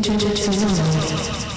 Digital Tsunami.